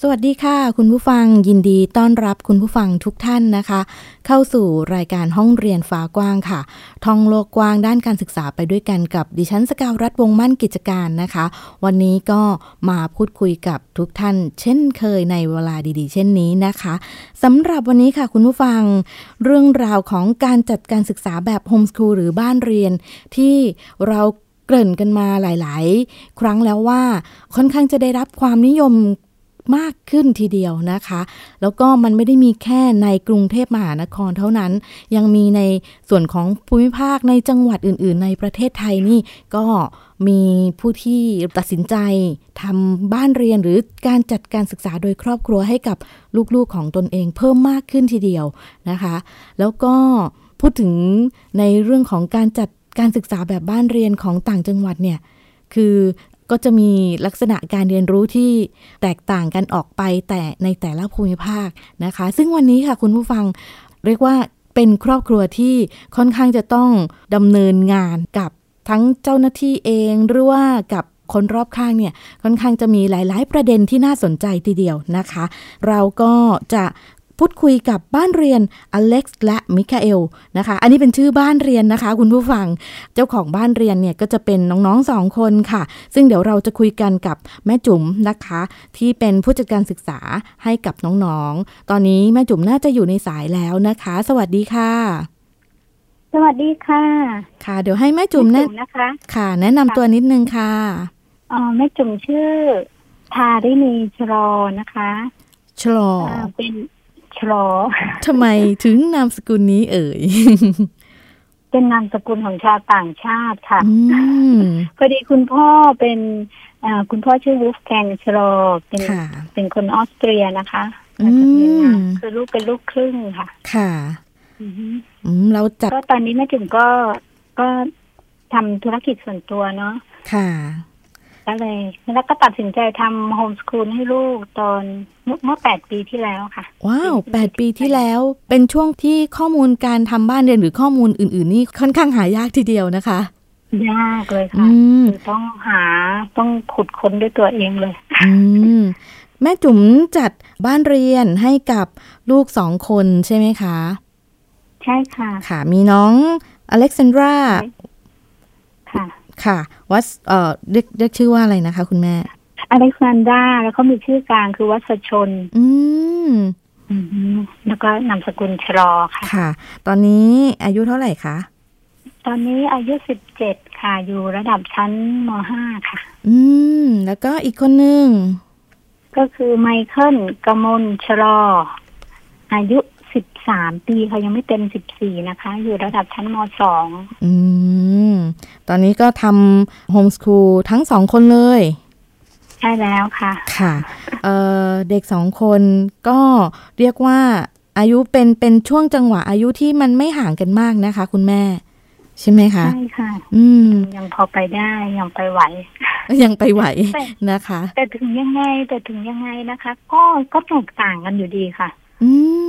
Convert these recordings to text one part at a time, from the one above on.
สวัสดีค่ะ คุณผู้ฟังยินดีต้อนรับคุณผู้ฟังทุกท่านนะคะ เข้าสู่รายการห้องเรียนฟ้ากว้างค่ะท่องโลกกว้างด้านการศึกษาไปด้วยกันกับดิฉันสกาวรัฐวงมั่นกิจการนะคะ วันนี้ก็มาพูดคุยกับทุกท่าน เช่นเคยในเวลาดีๆ เช่นนี้นะคะสำหรับวันนี้ค่ะคุณผู้ฟัง เรื่องราวของการจัดการศึกษาแบบโฮมสคูลหรือบ้านเรียน ที่เราเกริ่นกันมาหลาย ๆ ครั้งแล้วว่าค่อนข้างจะได้รับความนิยม มากขึ้นทีเดียวนะคะ แล้วก็มันไม่ได้มีแค่ในกรุงเทพมหานครเท่านั้น ยังมีในส่วนของภูมิภาคในจังหวัดอื่น ๆ ในประเทศไทยนี่ก็มีผู้ที่ตัดสินใจทำบ้านเรียนหรือการจัดการศึกษาโดยครอบครัวให้กับลูก ๆ ของตนเองเพิ่มมากขึ้นทีเดียวนะคะ แล้วก็พูดถึงในเรื่องของการจัดการศึกษาแบบบ้านเรียนของต่างจังหวัดเนี่ยคือ ก็จะมีลักษณะการเรียนรู้ที่แตกต่างกันออกไปแต่ในแต่ละภูมิภาคนะคะ ซึ่งวันนี้ค่ะคุณผู้ฟังเรียกว่าเป็นครอบครัวที่ค่อนข้างจะต้องดำเนินงานกับทั้งเจ้าหน้าที่เองหรือว่ากับคนรอบข้างเนี่ยค่อนข้างจะมีหลาย ๆ ประเด็นที่น่าสนใจทีเดียวนะคะ เราก็จะ พูดคุยกับบ้านเรียนอเล็กซ์และมิคาเอลนะคะ อันนี้เป็นชื่อบ้านเรียนนะคะ คุณผู้ฟังเจ้าของบ้านเรียนเนี่ยก็จะเป็นน้องๆสองคนค่ะ ซึ่งเดี๋ยวเราจะคุยกันกับแม่จุ๋มนะคะ ที่เป็นผู้จัดการศึกษาให้กับน้องๆ ตอนนี้แม่จุ๋มน่าจะอยู่ในสายแล้วนะคะ สวัสดีค่ะ สวัสดีค่ะ ค่ะ เดี๋ยวให้แม่จุ๋มแนะนะคะ ค่ะ แนะนำตัวนิดนึงค่ะอ๋อแม่จุ๋มชื่อทารินีชลอนะคะชลอเป็น ชลอทำไมถึงนามสกุลนี้เอ่ย เป็นนามสกุลของชาวต่างชาติค่ะพอดีคุณพ่อเป็นคุณพ่อชื่อวูฟแกงชลอเป็นเป็นคนออสเตรียนะคะคือลูกเป็นลูกครึ่งค่ะ ค่ะเราจับก็ตอนนี้แม่จุ๋มก็ก็ทำธุรกิจส่วนตัวเนาะค่ะ ก็เลย แล้วก็ตัดสินใจทำโฮมสคูลให้ลูกตอนเมื่อแปดปีที่แล้วค่ะ ว้าวแปดปีที่แล้ว เป็นช่วงที่ข้อมูลการทำบ้านเรียนหรือข้อมูลอื่น ๆ นี่ค่อนข้างหายากทีเดียวนะคะยากเลยค่ะต้องหาต้องขุดค้นด้วยตัวเองเลยแม่จุ๋มจัดบ้านเรียนให้กับลูกสองคนใช่ไหมคะ ใช่ค่ะ ค่ะ มีน้องอเล็กซานดรา ค่ะค่ะวัดเอ่อเรียกเรียกชื่อว่าอะไรนะคะ คุณแม่ อเล็กซานดราแล้วเขามีชื่อกลางคือวัชชน อืมแล้วก็นามสกุลชรอค่ะ ค่ะ ตอนนี้อายุเท่าไหร่คะ ตอนนี้อายุสิบเจ็ดค่ะ อยู่ระดับชั้นมห้าค่ะ อืม แล้วก็อีกคนหนึ่ง ก็คือไมเคิลกมลชรอ อายุสิบสามปีเขายังไม่เต็มสิบสี่นะคะ อยู่ระดับชั้นมสอง อืม ตอนนี้ก็ทำโฮมสคูลทั้งสองคนเลย ใช่แล้วค่ะ ค่ะเอ่อเด็กสองคนก็เรียกว่าอายุเป็นเป็นช่วงจังหวะอายุที่มันไม่ห่างกันมากนะคะ คุณแม่ ใช่ไหมคะ ใช่ค่ะ อืม ยังพอไปได้ยังไปไหว ยังไปไหวนะคะ แต่ถึงยังไงแต่ถึงยังไงนะคะ ก็ก็แตกต่างกันอยู่ดีค่ะ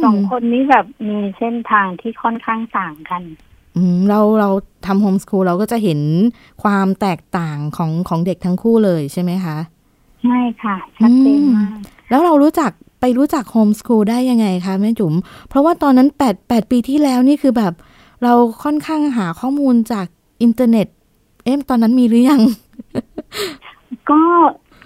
สองคนนี้แบบมีเส้นทางที่ค่อนข้างต่างกัน เราเราทำ homeschool เราก็จะเห็นความแตกต่างของของเด็กทั้งคู่เลยใช่ไหมคะ ใช่ค่ะ ชัดเจนมาก แล้วเรารู้จักไปรู้จัก homeschool ได้ยังไงคะแม่จุ๋ม เพราะว่าตอนนั้นแปดแปดปีที่แล้วนี่คือแบบ เราค่อนข้างหาข้อมูลจากอินเทอร์เน็ต เอ๊ะตอนนั้นมีหรือยัง ก็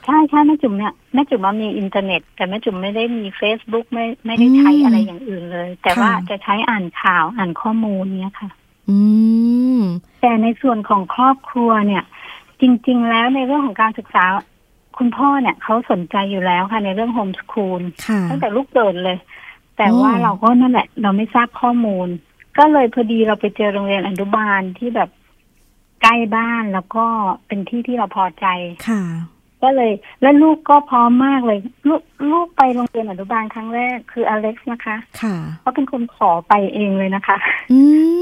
ใช่ใช่แม่จุ๋มเนี่ยแม่จุ๋มมีอินเทอร์เน็ต แต่แม่จุ๋มไม่ได้มี Facebook ไม่ไม่ได้ใช้อะไรอย่างอื่นเลย แต่ว่าจะใช้อ่านข่าวอ่านข้อมูลเนี้ยค่ะอืม แต่ในส่วนของครอบครัวเนี่ย จริง ๆ แล้วในเรื่องของการศึกษาคุณพ่อเนี่ยเขาสนใจอยู่แล้วค่ะในเรื่องโฮมสคูลตั้งแต่ลูกเกิดเลย แต่ว่าเราก็นั่นแหละ เราไม่ทราบข้อมูล ก็เลยพอดีเราไปเจอโรงเรียนอนุบาลที่แบบใกล้บ้านแล้วก็เป็นที่ที่เราพอใจค่ะ ก็เลย แล้วลูกก็พร้อมมากเลย ลูกลูกไปโรงเรียนอนุบาลครั้งแรกคืออเล็กซ์นะคะ ค่ะเขาเป็นคนขอไปเองเลยนะคะ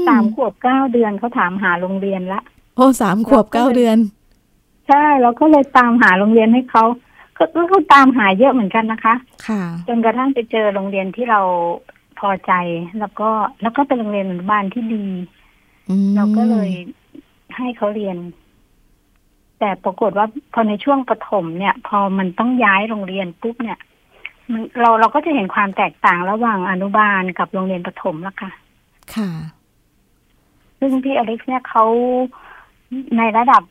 สามขวบเก้าเดือนเขาถามหาโรงเรียนละโอ้สามขวบเก้าเดือน ใช่เราก็เลยตามหาโรงเรียนให้เขาก็เขาตามหาเยอะเหมือนกันนะคะ ค่ะจนกระทั่งไปเจอโรงเรียนที่เราพอใจแล้วก็แล้วก็เป็นโรงเรียนอนุบาลที่ดี เราก็เลยให้เขาเรียน แต่ปรากฏว่าพอในช่วงปฐมเนี่ย พอมันต้องย้ายโรงเรียนปุ๊บเนี่ยมันเราเราก็จะเห็นความแตกต่างระหว่างอนุบาลกับโรงเรียนปฐมแล้วค่ะ ค่ะ ซึ่งพี่อเล็กซ์เนี่ยเขาในระดับ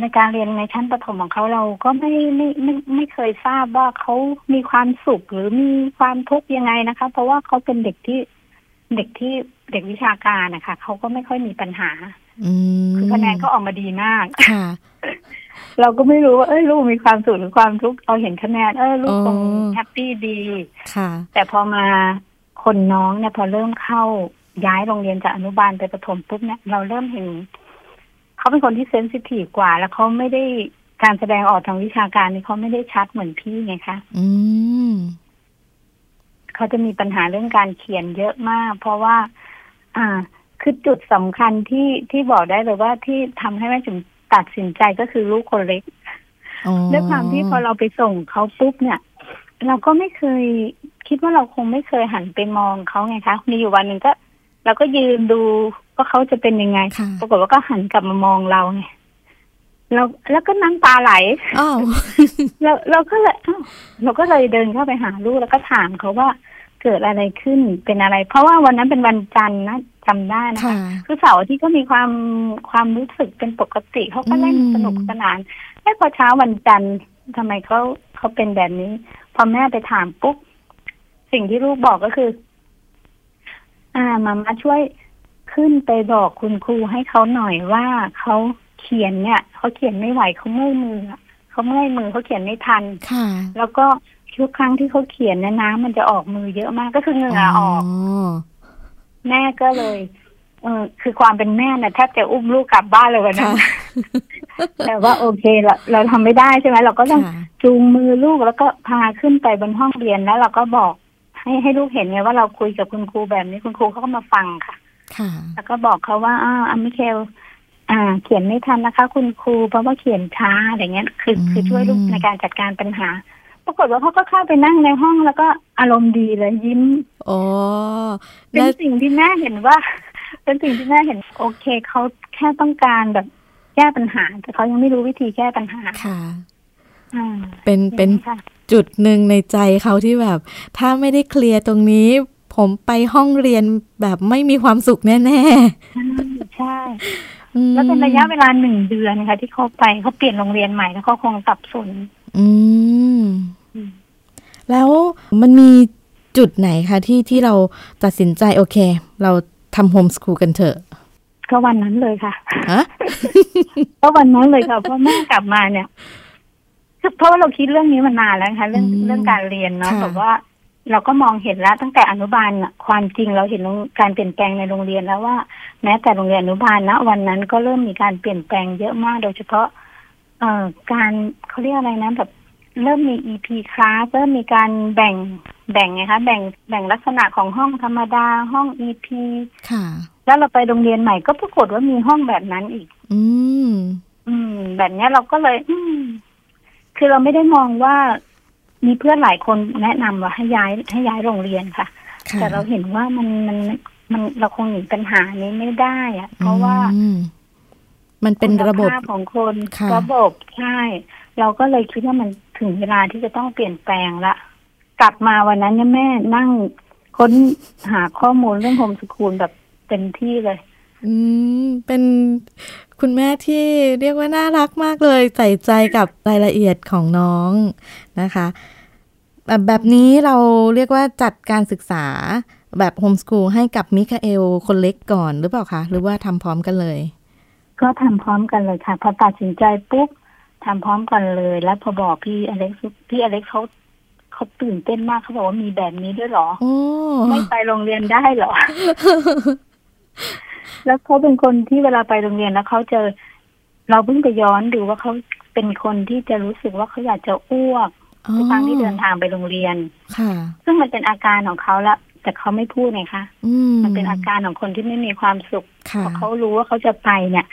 ในการเรียนในชั้นประถมของเขาเราก็ไม่ไม่ไม่ไม่เคยทราบว่าเขามีความสุขหรือมีความทุกข์ยังไงนะคะ เพราะว่าเขาเป็นเด็กที่เด็กที่เด็กวิชาการนะคะเขาก็ไม่ค่อยมีปัญหาคือคะแนนก็ออกมาดีมากค่ะเราก็ไม่รู้ว่าเอ้ยลูกมีความสุขหรือความทุกข์เราเห็นคะแนนเออลูกคง happy ดีค่ะ แต่พอมาคนน้องเนี่ยพอเริ่มเข้าย้ายโรงเรียนจากอนุบาลไปประถมปุ๊บเนี่ยเราเริ่มเห็นเขาเป็นคนที่ sensitive กว่า แล้วเขาไม่ได้การแสดงออกทางวิชาการนี่เขาไม่ได้ชัดเหมือนพี่ไงคะ อืมเขาจะมีปัญหาเรื่องการเขียนเยอะมาก เพราะว่า อ่า คือจุดสำคัญที่ที่บอกได้เลยว่าที่ทำให้แม่จุ๋มตัดสินใจก็คือลูกคนเล็กด้วยความที่พอเราไปส่งเขาปุ๊บเนี่ย เราก็ไม่เคยคิดว่าเราคงไม่เคยหันไปมองเขาไงคะมีอยู่วันหนึ่งก็เราก็ยืนดูว่าเขาจะเป็นยังไง ปรากฏว่าก็หันกลับมามองเราไงเราแล้วก็นั่งตาไหลเราเราก็เลยเราก็เลยเดินเข้าไปหาลูกแล้วก็ถามเขาว่า เกิดอะไรขึ้นเป็นอะไร เพราะว่าวันนั้นเป็นวันจันทร์นะจำได้นะคะคือเสาร์ที่ก็มีความความรู้สึกเป็นปกติเขาก็เล่นสนุกสนานแค่พอเช้าวันจันทร์ทำไมเขาเขาเป็นแบบนี้ พอแม่ไปถามปุ๊บสิ่งที่ลูกบอกก็คือ อ่ามามาช่วยขึ้นไปบอกคุณครูให้เขาหน่อยว่าเขาเขียนเนี่ยเขาเขียนไม่ไหวเขาเมื่อยมือเขาเมื่อยมือเขาเขียนไม่ทันค่ะแล้วก็ ทุกครั้งที่เขาเขียนเนี่ยน้ำมันจะออกมือเยอะมากก็คือเหงื่อออกแม่ก็เลยเออคือความเป็นแม่เนี่ยแทบจะอุ้มลูกกลับบ้านเลยวันนั้นแต่ว่าโอเคเราเราทำไม่ได้ใช่ไหมเราก็ต้องจูงมือลูกแล้วก็พาขึ้นไปบนห้องเรียนแล้วเราก็บอกให้ให้ลูกเห็นไงว่าเราคุยกับคุณครูแบบนี้คุณครูเขาก็มาฟังค่ะ ค่ะ แล้วก็บอกเขาว่าอ้าวอมิเคลอ่า เขียนไม่ทันนะคะ คุณครูเพราะว่าเขียนช้าอะไรเงี้ย คือคือช่วยลูกในการจัดการปัญหา ปรากฏว่าเขาก็เข้าไปนั่งในห้องแล้วก็อารมณ์ดีเลยยิ้มโอ้เป็นสิ่งที่แม่เห็นว่า เป็นสิ่งที่แม่เห็นโอเคเขาแค่ต้องการแบบแก้ปัญหา แต่เขายังไม่รู้วิธีแก้ปัญหาค่ะเป็นเป็นจุดหนึ่งในใจเขาที่แบบ ถ้าไม่ได้เคลียร์ตรงนี้ ผมไปห้องเรียนแบบไม่มีความสุขแน่ๆใช่แล้วเป็นระยะเวลาหนึ่งเดือนนะคะที่เขาไปเขาเปลี่ยนโรงเรียนใหม่แล้วเขาคงสับสน อืม แล้วมันมีจุดไหนคะที่ที่เราตัดสินใจโอเค เราทำโฮมสคูลกันเถอะ ก็วันนั้นเลยค่ะก็วันนั้นเลยค่ะเพราะแม่กลับมาเนี่ยเพราะว่าเราคิดเรื่องนี้มานานแล้วนะคะเรื่องเรื่องการเรียนเนาะแต่ว่าเราก็มองเห็นแล้วตั้งแต่อนุบาลความจริงเราเห็นการเปลี่ยนแปลงในโรงเรียนแล้วว่า แม้แต่โรงเรียนอนุบาลนะวันนั้นก็เริ่มมีการเปลี่ยนแปลงเยอะมากโดยเฉพาะ เอ่อการเขาเรียกอะไรนะแบบ เริ่มมี EP คลาสเริ่มมีการแบ่งแบ่งไงคะแบ่งแบ่งลักษณะของห้องธรรมดาห้อง EP ค่ะ แล้วเราไปโรงเรียนใหม่ก็ปรากฏว่ามีห้องแบบนั้นอีก อืม อืม แบบนี้เราก็เลย อืม คือเราไม่ได้มองว่ามีเพื่อนหลายคนแนะนำว่าให้ย้ายให้ย้ายโรงเรียนค่ะ แต่เราเห็นว่ามันมันมันเราคงหนีปัญหานี้ไม่ได้อะเพราะว่ามันเป็นระบบของคนระบบใช่ เราก็เลยคิดว่ามันถึงเวลาที่จะต้องเปลี่ยนแปลงละกลับมาวันนั้นเนี่ยแม่นั่งค้นหาข้อมูลเรื่องโฮมสกูลแบบเต็มที่เลย อืม เป็นคุณแม่ที่เรียกว่าน่ารักมากเลยใส่ใจกับรายละเอียดของน้องนะคะ แบบแบบนี้เราเรียกว่าจัดการศึกษาแบบโฮมสกูลให้กับมิคาเอลคนเล็กก่อนหรือเปล่าคะ หรือว่าทำพร้อมกันเลย ก็ทำพร้อมกันเลยค่ะ พอตัดสินใจปุ๊บ ทำพร้อมกันเลย แล้วพอบอกพี่อเล็กซ์พี่อเล็กซ์เขาเขาตื่นเต้นมากเขาบอกว่ามีแบบนี้ด้วยหรอไม่ไปโรงเรียนได้หรอ แล้วเขาเป็นคนที่เวลาไปโรงเรียนแล้วเขาจะเราเพิ่งไปย้อนดูว่าเขาเป็นคนที่จะรู้สึกว่าเขาอยากจะอ้วกทุกครั้งที่เดินทางไปโรงเรียน ค่ะ ซึ่งมันเป็นอาการของเขาละ แต่เขาไม่พูดไงคะมันเป็นอาการของคนที่ไม่มีความสุขพอเขารู้ว่าเขาจะไปเนี่ย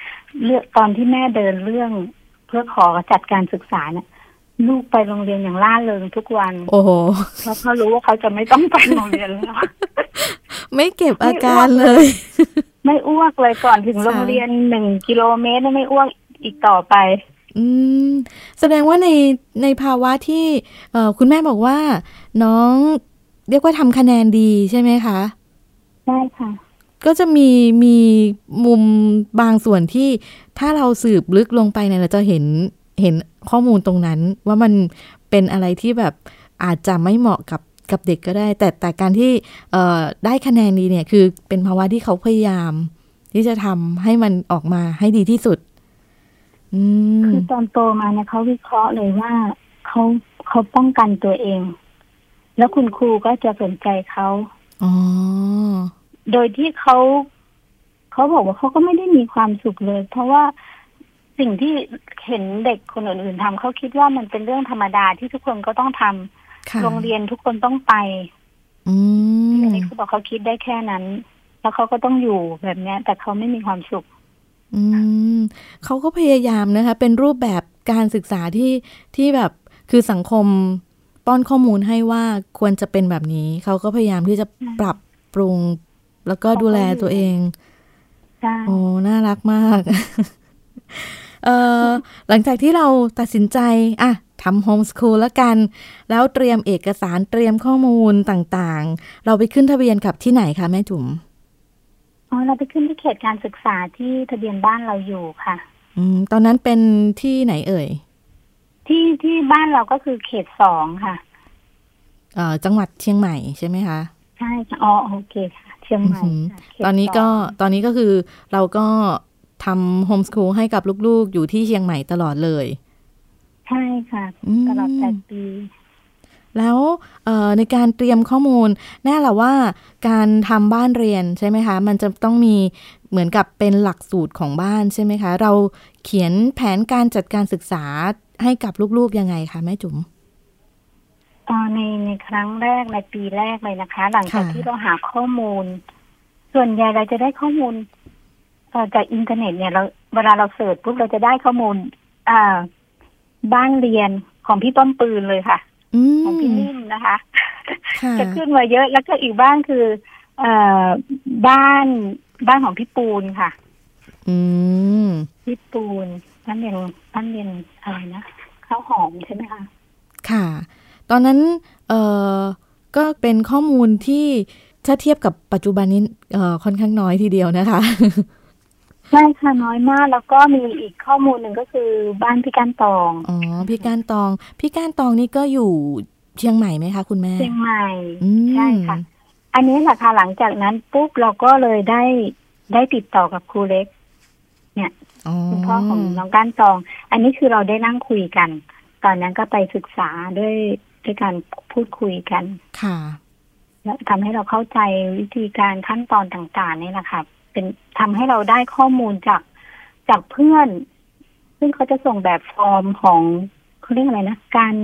เลือกตอนที่แม่เดินเรื่อง เพื่อขอจัดการศึกษาเนี่ยลูกไปโรงเรียนอย่างล่าเริงทุกวัน โอ้โหเพราะเขารู้ว่าเขาจะไม่ต้องไปโรงเรียนแล้ว ไม่เก็บอาการเลย ไม่อ้วกเลยก่อนถึงโรงเรียนหนึ่งกิโลเมตรไม่อ้วกอีกต่อไป อืม แสดงว่าในในภาวะที่ เออคุณแม่บอกว่า น้องเรียกว่าทำคะแนนดีใช่ไหมคะ ใช่ค่ะ ก็จะมีมีมุมบางส่วนที่ถ้าเราสืบลึกลงไปเนี่ยเราจะเห็นเห็นข้อมูลตรงนั้น ว่ามันเป็นอะไรที่แบบอาจจะไม่เหมาะกับกับเด็กก็ได้ แต่แต่การที่เอ่อได้คะแนนดีเนี่ยคือเป็นภาวะที่เขาพยายาม ที่จะทำให้มันออกมาให้ดีที่สุดคือตอนโตมาเนี่ยเขาวิเคราะห์เลยว่าเขาเขาป้องกันตัวเอง แล้วคุณครูก็จะสนใจเขา โดยที่เขาเขาบอกว่าเขาก็ไม่ได้มีความสุขเลย เพราะว่าสิ่งที่เห็นเด็กคนอื่นๆทำเขาคิดว่ามันเป็นเรื่องธรรมดาที่ทุกคนก็ต้องทำโรงเรียนทุกคนต้องไปอืมอันนี้เขาบอกเขาคิดได้แค่นั้น แล้วเขาก็ต้องอยู่แบบเนี้ย แต่เขาไม่มีความสุข อืมเขาก็พยายามนะคะ เป็นรูปแบบการศึกษาที่ที่แบบคือสังคมป้อนข้อมูลให้ว่าควรจะเป็นแบบนี้ เขาก็พยายามที่จะปรับปรุง แล้วก็ดูแลตัวเองโอ้น่ารักมากเออหลังจากที่เราตัดสินใจอะทำโฮมสคูลแล้วกัน แล้วเตรียมเอกสารเตรียมข้อมูลต่างๆ เราไปขึ้นทะเบียนกับที่ไหนคะแม่จุ๋มอ๋อเราไปขึ้นที่เขตการศึกษาที่ทะเบียนบ้านเราอยู่ค่ะ อืม ตอนนั้นเป็นที่ไหนเอ่ย ที่ที่บ้านเราก็คือเขตสองค่ะ เอ่อจังหวัดเชียงใหม่ใช่ไหมคะ ใช่ อ๋อโอเคค่ะเชียงใหม่ตอนนี้ก็ตอนนี้ก็คือเราก็ทำโฮมสคูลให้กับลูกๆ อยู่ที่เชียงใหม่ตลอดเลย ใช่ค่ะ ตลอดแปดปี แล้วในการเตรียมข้อมูล แน่ละว่าการทำบ้านเรียนใช่ไหมคะ มันจะต้องมีเหมือนกับเป็นหลักสูตรของบ้านใช่ไหมคะ เราเขียนแผนการจัดการศึกษาให้กับลูกๆยังไงคะแม่จุ๋ม ในในครั้งแรกในปีแรกเลยนะคะ หลังจากที่เราหาข้อมูล ส่วนใหญ่เราจะได้ข้อมูลจากอินเทอร์เน็ตเนี่ยเราเวลาเราเสิร์ชปุ๊บเราจะได้ข้อมูล อ่า บ้านเรียนของพี่ต้นปืนเลยค่ะของพี่นิ่มนะคะ จะขึ้นมาเยอะแล้วก็อีกบ้านคือเอ่อบ้านบ้านของพี่ปูนค่ะ อืมพี่ปูนบ้านเรียนบ้านเรียนอะไรนะข้าวหอมใช่ไหมคะค่ะ ตอนนั้นเอ่อก็เป็นข้อมูลที่ถ้าเทียบกับปัจจุบันนี้เอ่อค่อนข้างน้อยทีเดียวนะคะใช่ค่ะน้อยมากแล้วก็มีอีกข้อมูลหนึ่งก็คือบ้านพี่ก้านตองอ๋อพี่ก้านตองพี่ก้านตองนี่ก็อยู่เชียงใหม่ไหมคะ คุณแม่เชียงใหม่ใช่ค่ะ อันนี้แหละค่ะหลังจากนั้นปุ๊บเราก็เลยได้ได้ติดต่อกับครูเล็ก เนี่ยคุณพ่อของน้องก้านตอง อันนี้คือเราได้นั่งคุยกัน ตอนนั้นก็ไปศึกษาด้วย ด้วยการพูดคุยกัน ค่ะ แล้วทำให้เราเข้าใจวิธีการขั้นตอนต่างๆนี่แหละค่ะเป็นทำให้เราได้ข้อมูลจากจากเพื่อน ซึ่งเขาจะส่งแบบฟอร์มของเขาเรียกอะไรนะการ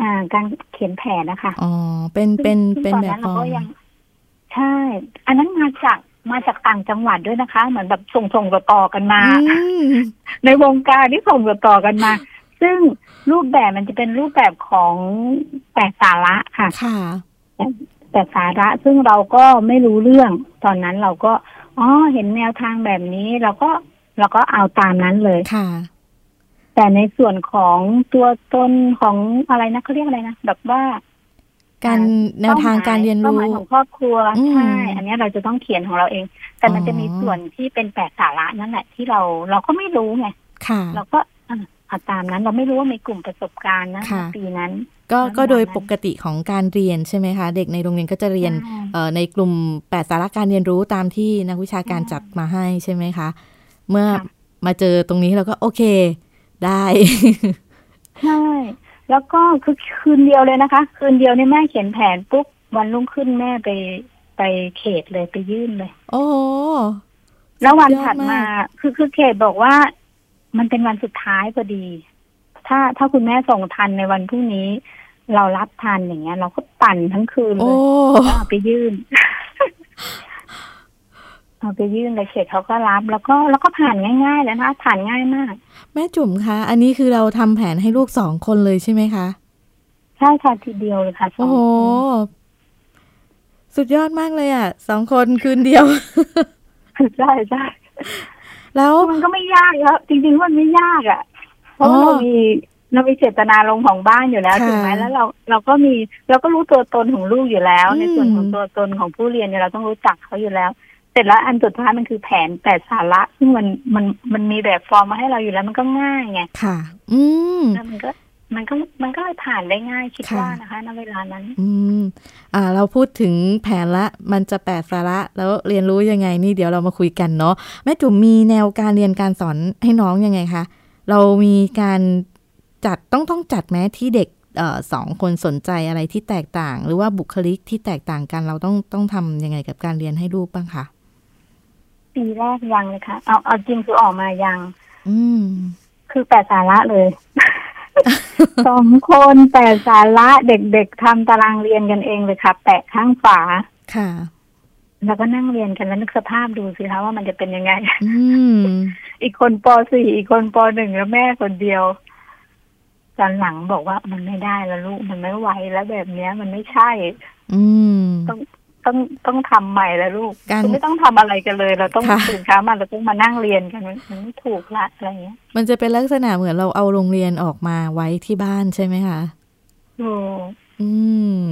อ่าการเขียนแผนนะคะอ๋อเป็นเป็นเป็นแบบฟอร์มใช่ อันนั้นมาจากมาจากต่างจังหวัดด้วยนะคะ เหมือนแบบส่งส่งต่อกันมา ในวงการที่ส่งต่อกันมา ซึ่ง รูปแบบมันจะเป็นรูปแบบของแปดสาระค่ะค่ะแต่สาระซึ่งเราก็ไม่รู้เรื่อง ตอนนั้นเราก็อ๋อเห็นแนวทางแบบนี้เราก็เราก็เอาตามนั้นเลยค่ะ แต่ในส่วนของตัวตนของอะไรนะเขาเรียกอะไรนะแบบว่า การแนวทางการเรียนรู้ของครอบครัวใช่อันนี้เราจะต้องเขียนของเราเอง แต่มันจะมีส่วนที่เป็นแปดสาระนั่นแหละที่เราเราก็ไม่รู้ไงเราก็ เอาตามนั้นเราไม่รู้ว่ามีกลุ่มประสบการณ์นะปีนั้น ก็ก็โดยปกติของการเรียนใช่ไหมคะ เด็กในโรงเรียนก็จะเรียนในกลุ่มแปดสาระการเรียนรู้ตามที่นักวิชาการจัดมาให้ใช่ไหมคะ เมื่อมาเจอตรงนี้เราก็โอเคได้ใช่แล้วก็คือคืนเดียวเลยนะคะ คืนเดียวเนี่ยแม่เขียนแผนปุ๊บวันรุ่งขึ้นแม่ไปไปเขตเลยไปยื่นเลย โอ้แล้ววันถัดมา คือคือเขตบอกว่า มันเป็นวันสุดท้ายพอดี ถ้าถ้าคุณแม่ส่งทันในวันพรุ่งนี้ เรารับทันอย่างเงี้ย เราก็ไปปั่นทั้งคืนเลยเอาไปยื่นเอาไปยื่นเลยเสร็จเขาก็รับ แล้วก็แล้วก็ผ่านง่ายๆแล้วนะผ่านง่ายมาก แม่จุ๋มคะ อันนี้คือเราทำแผนให้ลูกสองคนเลยใช่ไหมคะใช่ค่ะทีเดียวเลยค่ะโอ้โหสุดยอดมากเลยอะสองคนคืนเดียวใช่ใช่ แล้วมันก็ไม่ยากแล้วจริงๆมันไม่ยากอะ เพราะเรามีเรามีเจตนาลงของบ้านอยู่แล้วถูกไหมแล้วเราเราก็มีเราก็รู้ตัวตนของลูกอยู่แล้ว ในส่วนของตัวตนของผู้เรียนเนี่ยเราต้องรู้จักเขาอยู่แล้ว เสร็จแล้วอันสุดท้ายมันคือแผนแต่สาระซึ่งมันมันมันมีแบบฟอร์มมาให้เราอยู่แล้วมันก็ง่ายไงค่ะ อืมแล้วมันก็ มันก็มันก็เลยผ่านได้ง่ายคิดว่านะคะณเวลานั้น อืมอ่า เราพูดถึงแผนละ มันจะแปดสาระแล้วเรียนรู้ยังไงนี่เดี๋ยวเรามาคุยกันเนาะแม่จุ๋มมีแนวการเรียนการสอนให้น้องยังไงคะเรามีการจัดต้องต้องจัดแม้ที่เด็กเอ่อสองคนสนใจอะไรที่แตกต่าง หรือว่าบุคลิกที่แตกต่างกันเราต้องต้องทำยังไงกับการเรียนให้ลูกบ้างคะปีแรกยังเลยค่ะเอาเอาจริงคือออกมายัง อืม คือแปดสาระเลย สองคนแปดสาระเด็กๆทำตารางเรียนกันเองเลยค่ะ แปะข้างฝาค่ะ แล้วก็นั่งเรียนกันแล้วนึกสภาพดูสิคะว่ามันจะเป็นยังไงอีกคนปสี่อีกคนปหนึ่งแล้วแม่คนเดียวตอนหลังบอกว่ามันไม่ได้แล้วลูกมันไม่ไหวแล้วแบบเนี้ย มันไม่ใช่ อืมต้อง ต้องต้องทำใหม่แล้วลูกคือไม่ต้องทำอะไรกันเลย เราต้องตื่นเช้ามาเราต้องมานั่งเรียนกันมันไม่ถูกละอะไรเงี้ย มันจะเป็นลักษณะเหมือนเราเอาโรงเรียนออกมาไว้ที่บ้านใช่ไหมคะโอ้อืม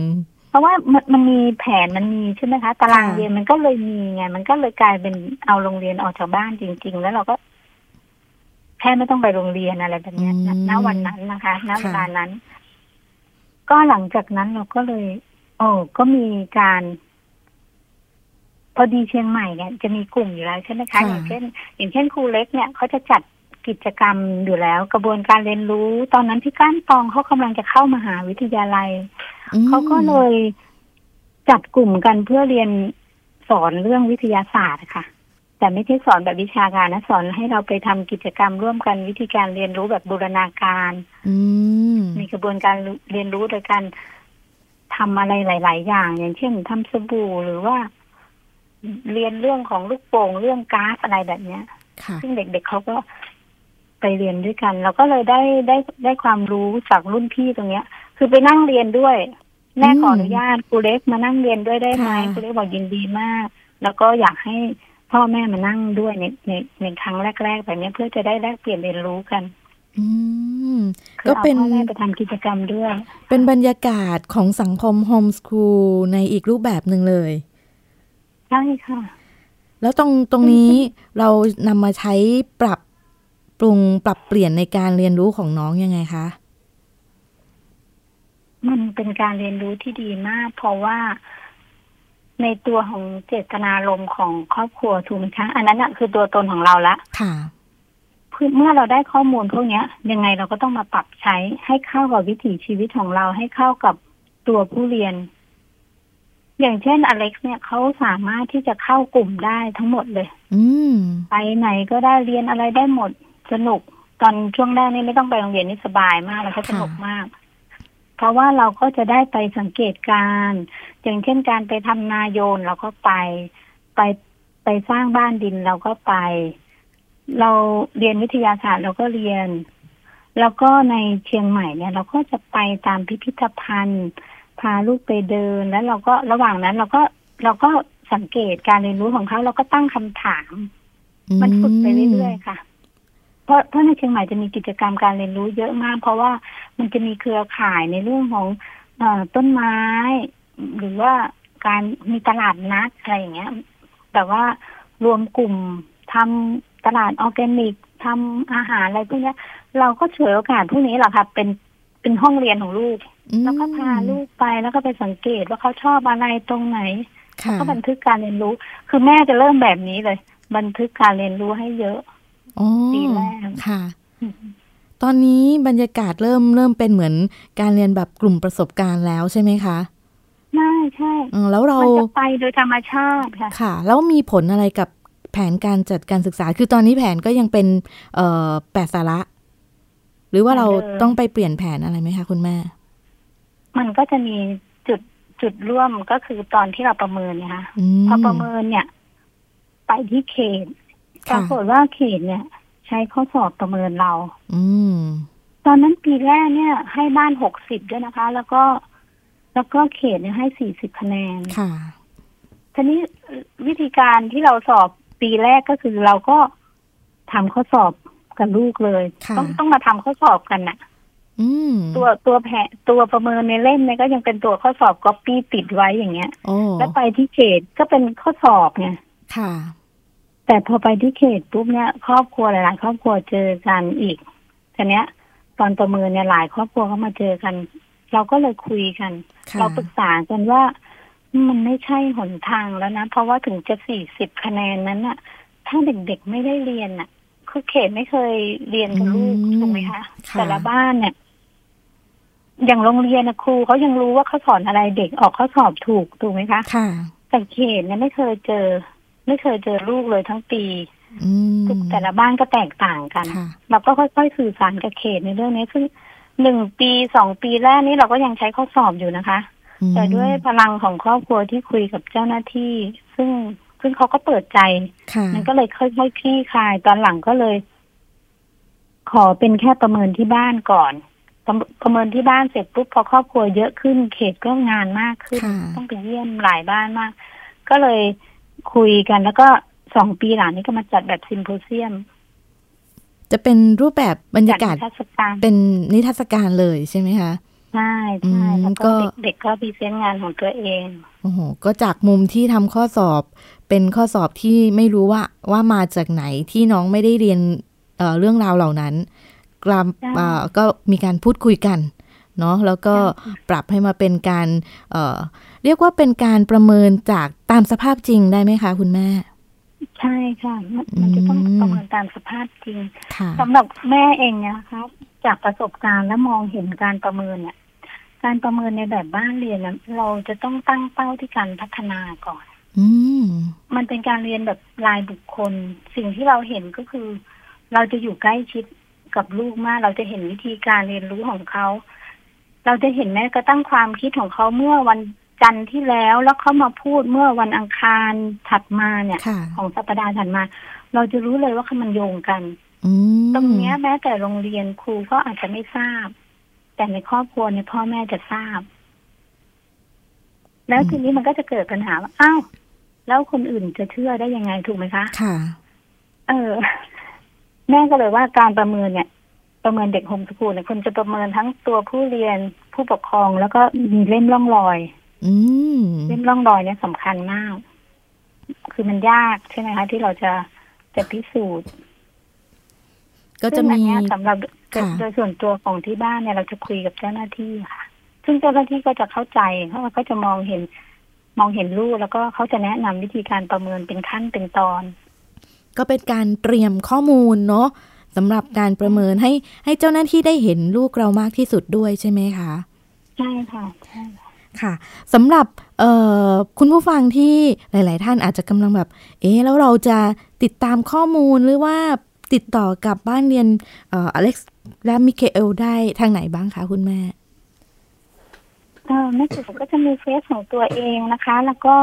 เพราะว่ามันมันมีแผนมันมีใช่ไหมคะตารางเรียนมันก็เลยมีไงมันก็เลยกลายเป็นเอาโรงเรียนออกจากบ้านจริง ๆ แล้วเราก็แค่ไม่ต้องไปโรงเรียนอะไรแบบนี้ณวันนั้นนะคะณเวลานั้น ก็หลังจากนั้นเราก็เลย โอ้ก็มีการ พอดีเชียงใหม่เนี่ยจะมีกลุ่มอยู่แล้วใช่ไหมคะ อย่างเช่น อย่างเช่นครูเล็กเนี่ยเขาจะจัดกิจกรรมอยู่แล้ว กระบวนการเรียนรู้ ตอนนั้นที่ก้านตองเขากำลังจะเข้ามหาวิทยาลัยเขาก็เลยจัดกลุ่มกันเพื่อเรียนสอนเรื่องวิทยาศาสตร์ค่ะ แต่ไม่ใช่สอนแบบวิชาการนะ สอนให้เราไปทำกิจกรรมร่วมกันวิธีการเรียนรู้แบบบูรณาการมีกระบวนการเรียนรู้โดยการทำอะไรหลาย ๆ อย่าง อย่างเช่นทำสบู่หรือว่า เรียนเรื่องของลูกโป่งเรื่องก๊าซอะไรแบบเนี้ยซึ่งเด็กๆเขาก็ไปเรียนด้วยกัน เราก็เลยได้ได้ได้ความรู้จากรุ่นพี่ตรงเนี้ย คือไปนั่งเรียนด้วย แม่ขออนุญาตครูเล็กมานั่งเรียนด้วยได้ไหมครูเล็กบอกยินดีมาก แล้วก็อยากให้พ่อแม่มานั่งด้วยในในในครั้งแรกๆแบบนี้เพื่อจะได้แลกเปลี่ยนเรียนรู้กันอืมก็เป็นพ่อแม่ไปทำกิจกรรมด้วย เป็นบรรยากาศของสังคมโฮมสคูลในอีกรูปแบบหนึ่งเลย ใช่ค่ะ แล้วตรงตรงนี้เรานำมาใช้ปรับปรุงปรับเปลี่ยนในการเรียนรู้ของน้องยังไงคะ มันเป็นการเรียนรู้ที่ดีมาก เพราะว่าในตัวของเจตนารมณ์ของครอบครัวถูกไหมคะอันนั้นอะคือตัวตนของเราละค่ะเมื่อเราได้ข้อมูลพวกนี้ยังไงเราก็ต้องมาปรับใช้ให้เข้ากับวิถีชีวิตของเราให้เข้ากับตัวผู้เรียน อย่างเช่นอเล็กซ์เนี่ยเขาสามารถที่จะเข้ากลุ่มได้ทั้งหมดเลย อืไปไหนก็ได้เรียนอะไรได้หมดสนุก ตอนช่วงแรกนี่ไม่ต้องไปโรงเรียนนี่สบายมากแล้วก็สนุกมาก เพราะว่าเราก็จะได้ไปสังเกตการ อย่างเช่นการไปทำนาโยนเราก็ไปไปไปสร้างบ้านดินเราก็ไป เราเรียนวิทยาศาสตร์เราก็เรียน แล้วก็ในเชียงใหม่เนี่ย เราก็จะไปตามพิพิธภัณฑ์ พาลูกไปเดินแล้วเราก็ระหว่างนั้นเราก็เราก็สังเกตการเรียนรู้ของเขาเราก็ตั้งคำถาม มันฝึกไปเรื่อยๆค่ะ เพราะเพราะในเชียงใหม่จะมีกิจกรรมการเรียนรู้เยอะมาก เพราะว่ามันจะมีเครือข่ายในเรื่องของอต้นไม้ หรือว่าการมีตลาดนัดอะไรอย่างเงี้ย แต่ว่ารวมกลุ่มทำตลาดออร์แกนิกทำอาหารอะไรพวกนี้เราก็เฉวยโอกาสพวกนี้แหละค่ะเป็นเป็นห้องเรียนของลูก แล้วก็พาลูกไปแล้วก็ไปสังเกตว่าเขาชอบอะไรตรงไหนก็บันทึกการเรียนรู้ คือแม่จะเริ่มแบบนี้เลย บันทึกการเรียนรู้ให้เยอะปีแรกค่ะ ตอนนี้บรรยากาศเริ่มเริ่มเป็นเหมือนการเรียนแบบกลุ่มประสบการณ์แล้วใช่ไหมคะใช่ใช่แล้วเราจะไปโดยธรรมชาติค่ะ ค่ะ แล้วมีผลอะไรกับแผนการจัดการศึกษา คือตอนนี้แผนก็ยังเป็นเอ่อแปดสาระ หรือว่าเราต้องไปเปลี่ยนแผนอะไรไหมคะคุณแม่ มันก็จะมีจุดจุดร่วมก็คือตอนที่เราประเมินนะคะพอประเมินเนี่ย ไปที่เขตปรากฏว่าเขตเนี่ย ใช้ข้อสอบประเมินเรา อืตอนนั้นปีแรกเนี่ย ให้บ้านหกสิบด้วยนะคะ แล้วก็ แล้วก็เขตเนี่ยให้สี่สิบคะแนนค่ะทีนี้วิธีการที่เราสอบปีแรกก็คือเราก็ทำข้อสอบกับลูกเลย ต้องต้องมาทำข้อสอบกันน่ะ ตัวตัวแผตัวประเมินในเล่มเนี่ยก็ยังเป็นตัวข้อสอบก๊อปปี้ติดไว้อย่างเงี้ยแล้วไปที่เขตก็เป็นข้อสอบไงค่ะ แต่พอไปที่เขตปุ๊บเนี่ย ครอบครัวหลายๆครอบครัวเจอกันอีกทีเนี้ย ตอนประเมินเนี่ยหลายครอบครัวเขามาเจอกัน เราก็เลยคุยกัน เราปรึกษากันว่ามันไม่ใช่หนทางแล้วนะ เพราะว่าถึงจะสี่สิบคะแนนนั้นอะถ้าเด็กๆไม่ได้เรียนอะคือเขตไม่เคยเรียนกับลูกถูกไหมคะ แต่ละบ้านเนี่ย อย่างโรงเรียนนะครูเขายังรู้ว่าเขาสอนอะไรเด็กออกเขาสอบถูกถูกไหมคะ ค่ะ แต่เขตเนี่ยไม่เคยเจอ ไม่เคยเจอลูกเลยทั้งปีทุกแต่ละบ้านก็แตกต่างกันเราก็ค่อยๆสื่อสารกับเขตในเรื่องนี้ซึ่งหนึ่งปีสองปีแรกนี้เราก็ยังใช้ข้อสอบอยู่นะคะ แต่ด้วยพลังของครอบครัวที่คุยกับเจ้าหน้าที่ ซึ่งซึ่งเขาก็เปิดใจ มันก็เลยค่อยๆคลี่คลาย ตอนหลังก็เลย ขอเป็นแค่ประเมินที่บ้านก่อน ประเมินที่บ้านเสร็จปุ๊บพอครอบครัวเยอะขึ้น เขตก็งานมากขึ้น ต้องไปเยี่ยมหลายบ้านมาก ก็เลยคุยกันแล้วก็สองปีหลังนี้ก็มาจัดแบบซิมโพเซียม จะเป็นรูปแบบบรรยากาศเป็นนิทรรศการเลยใช่ไหมคะใช่ใช่แล้วก็เด็กก็พรีเซนต์งานของตัวเองโอ้โหก็จากมุมที่ทำข้อสอบเป็นข้อสอบที่ไม่รู้ว่าว่ามาจากไหนที่น้องไม่ได้เรียนเเรื่องราวเหล่านั้น กลับก็มีการพูดคุยกันเนาะแล้วก็ปรับให้มาเป็นการเเรียกว่าเป็นการประเมินจากตามสภาพจริงได้ไหมคะ คุณแม่ ใช่ค่ะมันจะต้องประเมินตามสภาพจริงสำหรับแม่เองเนี่ยครับจากประสบการณ์และมองเห็นการประเมินเนี่ยการประเมินในแบบบ้านเรียนนะเราจะต้องตั้งเป้าที่การพัฒนาก่อนอืมันเป็นการเรียนแบบรายบุคคล สิ่งที่เราเห็นก็คือ เราจะอยู่ใกล้ชิด กับลูกมาก เราจะเห็นวิธีการเรียนรู้ของเขา เราจะเห็นแม้กระทั่งความคิดของเขาเมื่อวันจันทร์ที่แล้วแล้วเขามาพูดเมื่อวันอังคารถัดมาเนี่ย ของสัปดาห์ถัดมา เราจะรู้เลยว่ามันโยงกันตรงนี้แม้แต่โรงเรียนครูก็อาจจะไม่ทราบ แต่ในครอบครัวเนี่ยพ่อแม่จะทราบ แล้วทีนี้มันก็จะเกิดปัญหาว่าอ้าวแล้วคนอื่นจะเชื่อได้ยังไงถูกไหมคะ ค่ะ เออ แม่ก็เลยว่าการประเมินเนี่ย ประเมินเด็กโฮมสกูลเนี่ยคนจะประเมินทั้งตัวผู้เรียนผู้ปกครองแล้วก็มีเล่มร่องรอยอืเล่มร่องรอยเนี่ยสำคัญมาก คือมันยากใช่ไหมคะที่เราจะจะพิสูจน์ ก็จะมีสำหรับโดยส่วนตัวของที่บ้านเนี่ย เราจะคุยกับเจ้าหน้าที่ค่ะ ซึ่งเจ้าหน้าที่ก็จะเข้าใจเพราะว่าเขาจะมองเห็น มองเห็นรูปแล้วก็เขาจะแนะนำวิธีการประเมินเป็นขั้นเป็นตอน ก็เป็นการเตรียมข้อมูลเนาะสำหรับการประเมินให้ให้เจ้าหน้าที่ได้เห็นลูกเรามากที่สุดด้วยใช่ไหมคะ ใช่ค่ะใช่ค่ะสำหรับคุณผู้ฟังที่หลาย ๆ ท่านอาจจะกำลังแบบ เอ๊แล้วเราจะติดตามข้อมูลหรือว่าติดต่อกับบ้านเรียนอเล็กซ์และมิคาเอลได้ทางไหนบ้างคะคุณแม่เออแม่จุ๋มก็จะมีเฟซของตัวเองนะคะ แล้วก็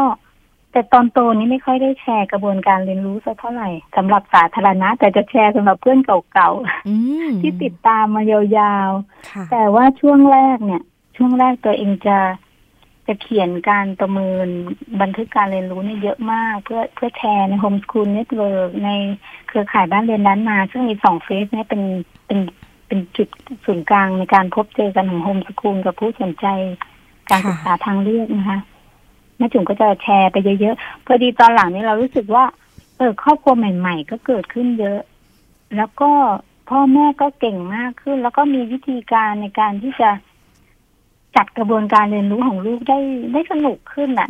แต่ตอนโตนี้ไม่ค่อยได้แชร์กระบวนการเรียนรู้สักเท่าไหร่สำหรับสาธารณะ แต่จะแชร์สำหรับเพื่อนเก่าๆที่ติดตามมายาวๆ แต่ว่าช่วงแรกเนี่ย ช่วงแรกตัวเองจะจะเขียนการประเมินบันทึกการเรียนรู้เนี่ยเยอะมาก เพื่อเพื่อแชร์ใน homeschool network ในเครือข่ายบ้านเรียนนั้นมา ซึ่งมีสองเฟสเนี่ยเป็นเป็นเป็นจุดศูนย์กลางในการพบเจอกันของโฮมสคูลกับผู้สนใจ การศึกษาทางเลือกนะคะ แม่จุ๋มก็จะแชร์ไปเยอะๆพอดีตอนหลังนี้เรารู้สึกว่า เออครอบครัวใหม่ ๆ ก็เกิดขึ้นเยอะ แล้วก็พ่อแม่ก็เก่งมากขึ้น แล้วก็มีวิธีการในการที่จะจัดกระบวนการเรียนรู้ของลูกได้ได้สนุกขึ้นอะ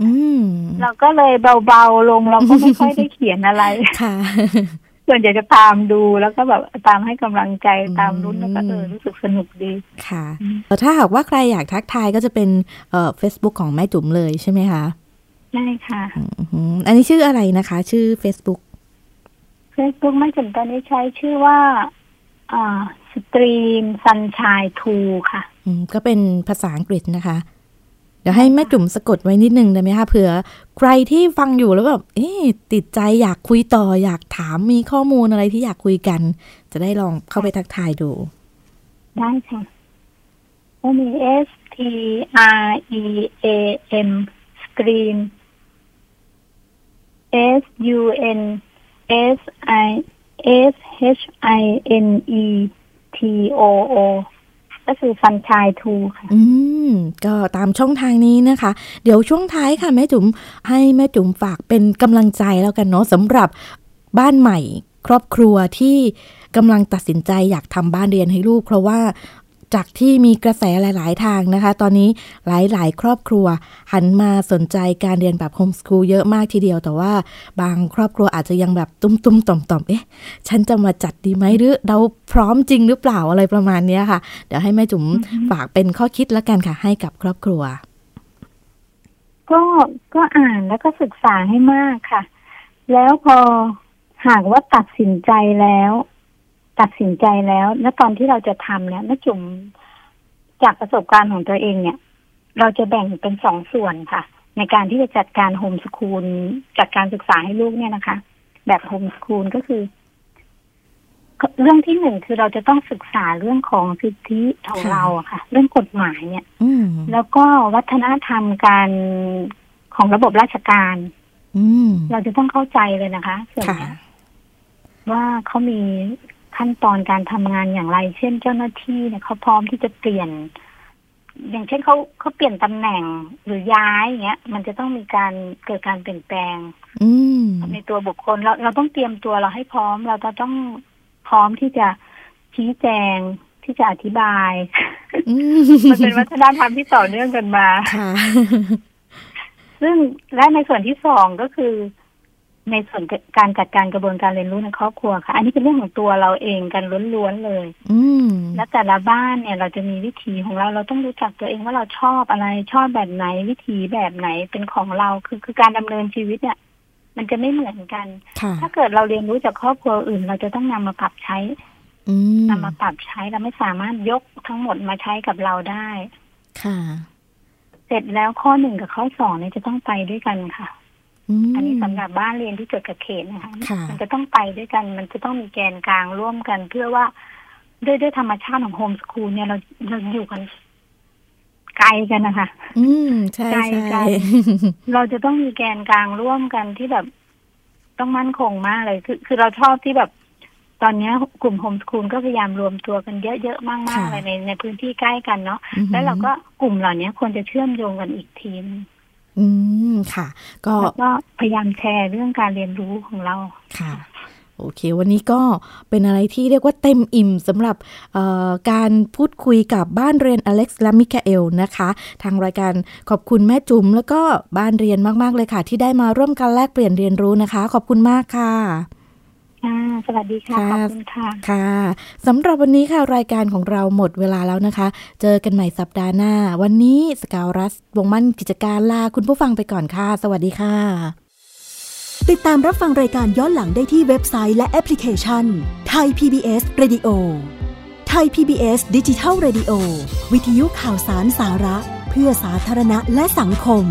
เราก็เลยเบาๆลงเราก็ไม่ค่อยได้เขียนอะไรค่ะส่วนใหญ่จะตามดูแล้วก็แบบตามให้กำลังใจตามลุ้นแล้วก็เออรู้สึกสนุกดีค่ะถ้าหากว่าใครอยากทักทายก็จะเป็นเอ่อเฟซบุ๊กของแม่จุ๋มเลยใช่ไหมคะ ใช่ค่ะอันนี้ชื่ออะไรนะคะ ชื่อ Facebook Facebook แม่จุ๋มตอนนี้ใช้ชื่อว่าอ่า Stream Sunshine Two ค่ะอืมก็เป็นภาษาอังกฤษนะคะ เดี๋ยวให้แม่จุ๋มสะกดไว้นิดนึงได้ไหมคะเผื่อใครที่ฟังอยู่แล้วแบบเอ๊ติดใจอยากคุยต่อ อยากถามมีข้อมูลอะไรที่อยากคุยกัน จะได้ลองเข้าไปทักทายดู ได้ค่ะก็มี S T R E A M Screen S U N S I S H I N E T O O ก็คือฟันชายทูค่ะ อืม ก็ตามช่องทางนี้นะคะ เดี๋ยวช่วงท้ายค่ะแม่จุ๋มให้แม่จุ๋มฝากเป็นกำลังใจแล้วกันเนาะสำหรับบ้านใหม่ครอบครัวที่กำลังตัดสินใจอยากทำบ้านเรียนให้ลูก เพราะว่า จากที่มีกระแสหลาย ๆ ทางนะคะ ตอนนี้หลาย ๆ ครอบครัว หันมาสนใจการเรียนแบบโฮมสคูลเยอะมากทีเดียว แต่ว่าบางครอบครัวอาจจะยังแบบตุ้ม ๆ ต่อม ๆ เอ๊ะ ฉันจะมาจัดดีไหมหรือเราพร้อมจริงหรือเปล่าอะไรประมาณนี้ค่ะ เดี๋ยวให้แม่จุ๋มฝากเป็นข้อคิดแล้วกันค่ะ ให้กับครอบครัว ก็ก็อ่านแล้วก็ศึกษาให้มากค่ะ แล้วพอหากว่าตัดสินใจแล้ว ตัดสินใจแล้ว และตอนที่เราจะทำเนี่ยแม่จุ๋มจากประสบการณ์ของตัวเองเนี่ย เราจะแบ่งเป็นสองส่วนค่ะ ในการที่จะจัดการโฮมสคูลจัดการศึกษาให้ลูกเนี่ยนะคะ แบบโฮมสคูลก็คือ เรื่องที่หนึ่งคือเราจะต้องศึกษาเรื่องของสิทธิของเราอะค่ะ เรื่องกฎหมายเนี่ยแล้วก็วัฒนธรรมการของระบบราชการเราจะต้องเข้าใจเลยนะคะส่วนนี้ว่าเขามี ขั้นตอนการทำงานอย่างไร เช่นเจ้าหน้าที่เนี่ยเขาพร้อมที่จะเปลี่ยน อย่างเช่นเขาเขาเปลี่ยนตำแหน่งหรือย้ายอย่างเงี้ย มันจะต้องมีการเกิดการเปลี่ยนแปลงในตัวบุคคลเราเราต้องเตรียมตัวเราให้พร้อม เราจะต้องพร้อมที่จะชี้แจงที่จะอธิบายมันเป็นวัฒนธรรมที่ต่อเนื่องกันมาซึ่งและในส่วนที่สองก็คือ ในส่วนการจัดการกระบวนการเรียนรู้ในครอบครัวค่ะ อันนี้เป็นเรื่องของตัวเราเองกันล้วนๆเลย อืและแต่ละบ้านเนี่ย เราจะมีวิธีของเราเราต้องรู้จักตัวเองว่าเราชอบอะไรชอบแบบไหนวิธีแบบไหนเป็นของเราคือคือการดำเนินชีวิตเนี่ย มันจะไม่เหมือนกัน ถ้าเกิดเราเรียนรู้จากครอบครัวอื่น เราจะต้องนำมาปรับใช้นำมาปรับใช้เราไม่สามารถยกทั้งหมดมาใช้กับเราได้ ค่ะ เสร็จแล้วข้อหนึ่งกับข้อสองเนี่ยจะต้องไปด้วยกันค่ะ อันนี้สำหรับบ้านเรียนที่เกิดกับเขตนะคะมันจะต้องไปด้วยกัน มันจะต้องมีแกนกลางร่วมกัน เพื่อว่าด้วยด้วยธรรมชาติของโฮมสคูลเนี่ยเราเราอยู่กันไกลกันนะคะ อืมใช่ใช่เราจะต้องมีแกนกลางร่วมกันที่แบบต้องมั่นคงมากเลย คือ คือเราชอบที่แบบ ตอนนี้กลุ่มโฮมสคูลก็พยายามรวมตัวกันเยอะๆมากๆเลยในในพื้นที่ใกล้กันเนาะแล้วเราก็กลุ่มเหล่านี้ควรจะเชื่อมโยงกันอีกทีนึง อืมค่ะ ก็ก็พยายามแชร์เรื่องการเรียนรู้ของเราค่ะโอเค วันนี้ก็เป็นอะไรที่เรียกว่าเต็มอิ่มสำหรับการพูดคุยกับบ้านเรียนอเล็กซ์และมิคาเอลนะคะ ทางรายการขอบคุณแม่จุ๋มแล้วก็บ้านเรียนมาก ๆ เลยค่ะ ที่ได้มาร่วมกันแลกเปลี่ยนเรียนรู้นะคะ ขอบคุณมากค่ะ ค่ะ สวัสดีค่ะ ขอบคุณค่ะ ค่ะสำหรับวันนี้ค่ะ รายการของเราหมดเวลาแล้วนะคะ เจอกันใหม่สัปดาห์หน้า วันนี้สกาวรัส วงมั่นกิจการลาคุณผู้ฟังไปก่อนค่ะ สวัสดีค่ะ ติดตามรับฟังรายการย้อนหลังได้ที่เว็บไซต์และแอปพลิเคชันไทย PBS Radio ไทย PBS ดิจิทัล Radio วิทยุข่าวสารสาระ เพื่อสาธารณะและสังคม